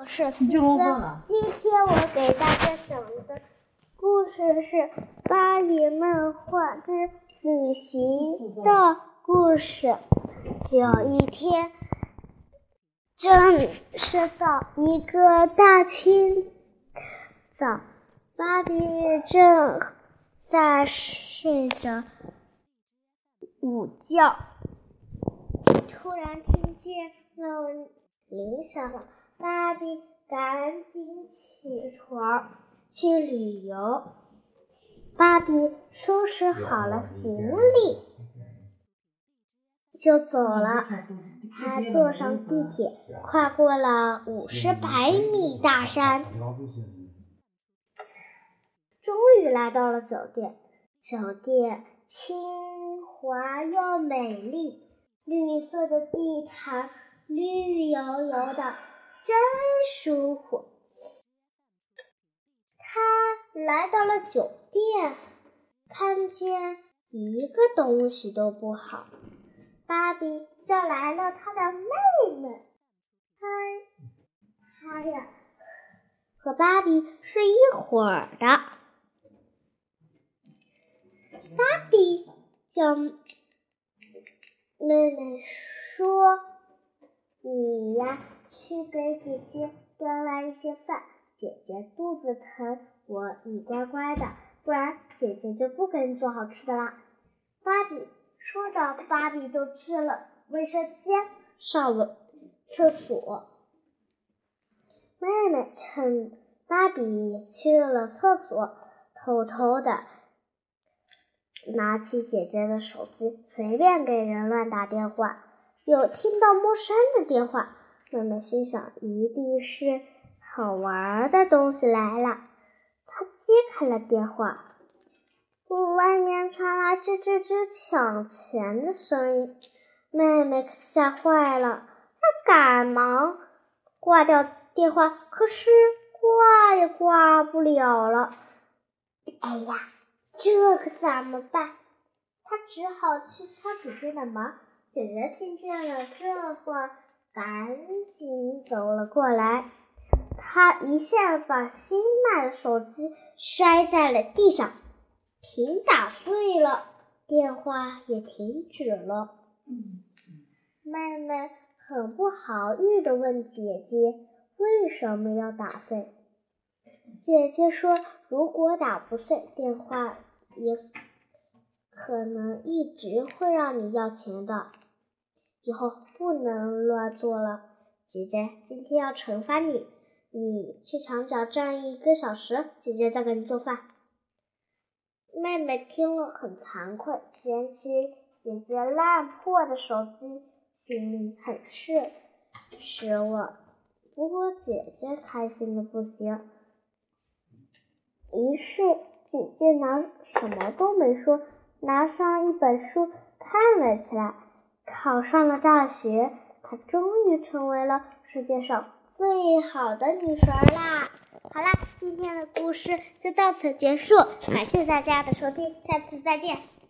我是思思，今天我给大家讲的故事是《芭比漫画之旅行的故事》。有一天，正是早一个大清早，芭比正在睡着午觉，突然听见了铃响了。芭比赶紧起床去旅游。芭比收拾好了行李，就走了。他坐上地铁，跨过了五十百米大山，终于来到了酒店。酒店清华又美丽，绿色的地毯绿油油的。真舒服。他来到了酒店，看见一个东西都不好。芭比叫来了他的妹妹，他他呀和芭比是一伙儿的。芭比叫妹妹说：“你呀。”去给姐姐端来一些饭，姐姐肚子疼，我你乖乖的，不然姐姐就不给你做好吃的啦。芭比说着，芭比就去了卫生间上了厕所。妹妹趁芭比去了厕所，偷偷的拿起姐姐的手机，随便给人乱打电话，有听到陌生的电话。妹妹心想，一定是好玩的东西来了。她接开了电话，外面传来吱吱吱抢钱的声音。妹妹可吓坏了，她赶忙挂掉电话，可是挂也挂不了了。哎呀，这可怎么办？她只好去敲姐姐的门。姐姐听见了这话。赶紧走了过来，他一下把新买的手机摔在了地上，屏打碎了，电话也停止了。妹妹很不好意的问姐姐：“为什么要打碎？”姐姐说：“如果打不碎，电话也可能一直会让你要钱的。”以后不能乱做了，姐姐，今天要惩罚你，你去墙角站一个小时，姐姐再给你做饭。妹妹听了很惭愧，捡起姐姐烂破的手机，心里很是失望。不过姐姐开心的不行，于是姐姐拿什么都没说，拿上一本书看了起来。考上了大学，她终于成为了世界上最好的女神啦！好啦，今天的故事就到此结束，感谢大家的收听，下次再见。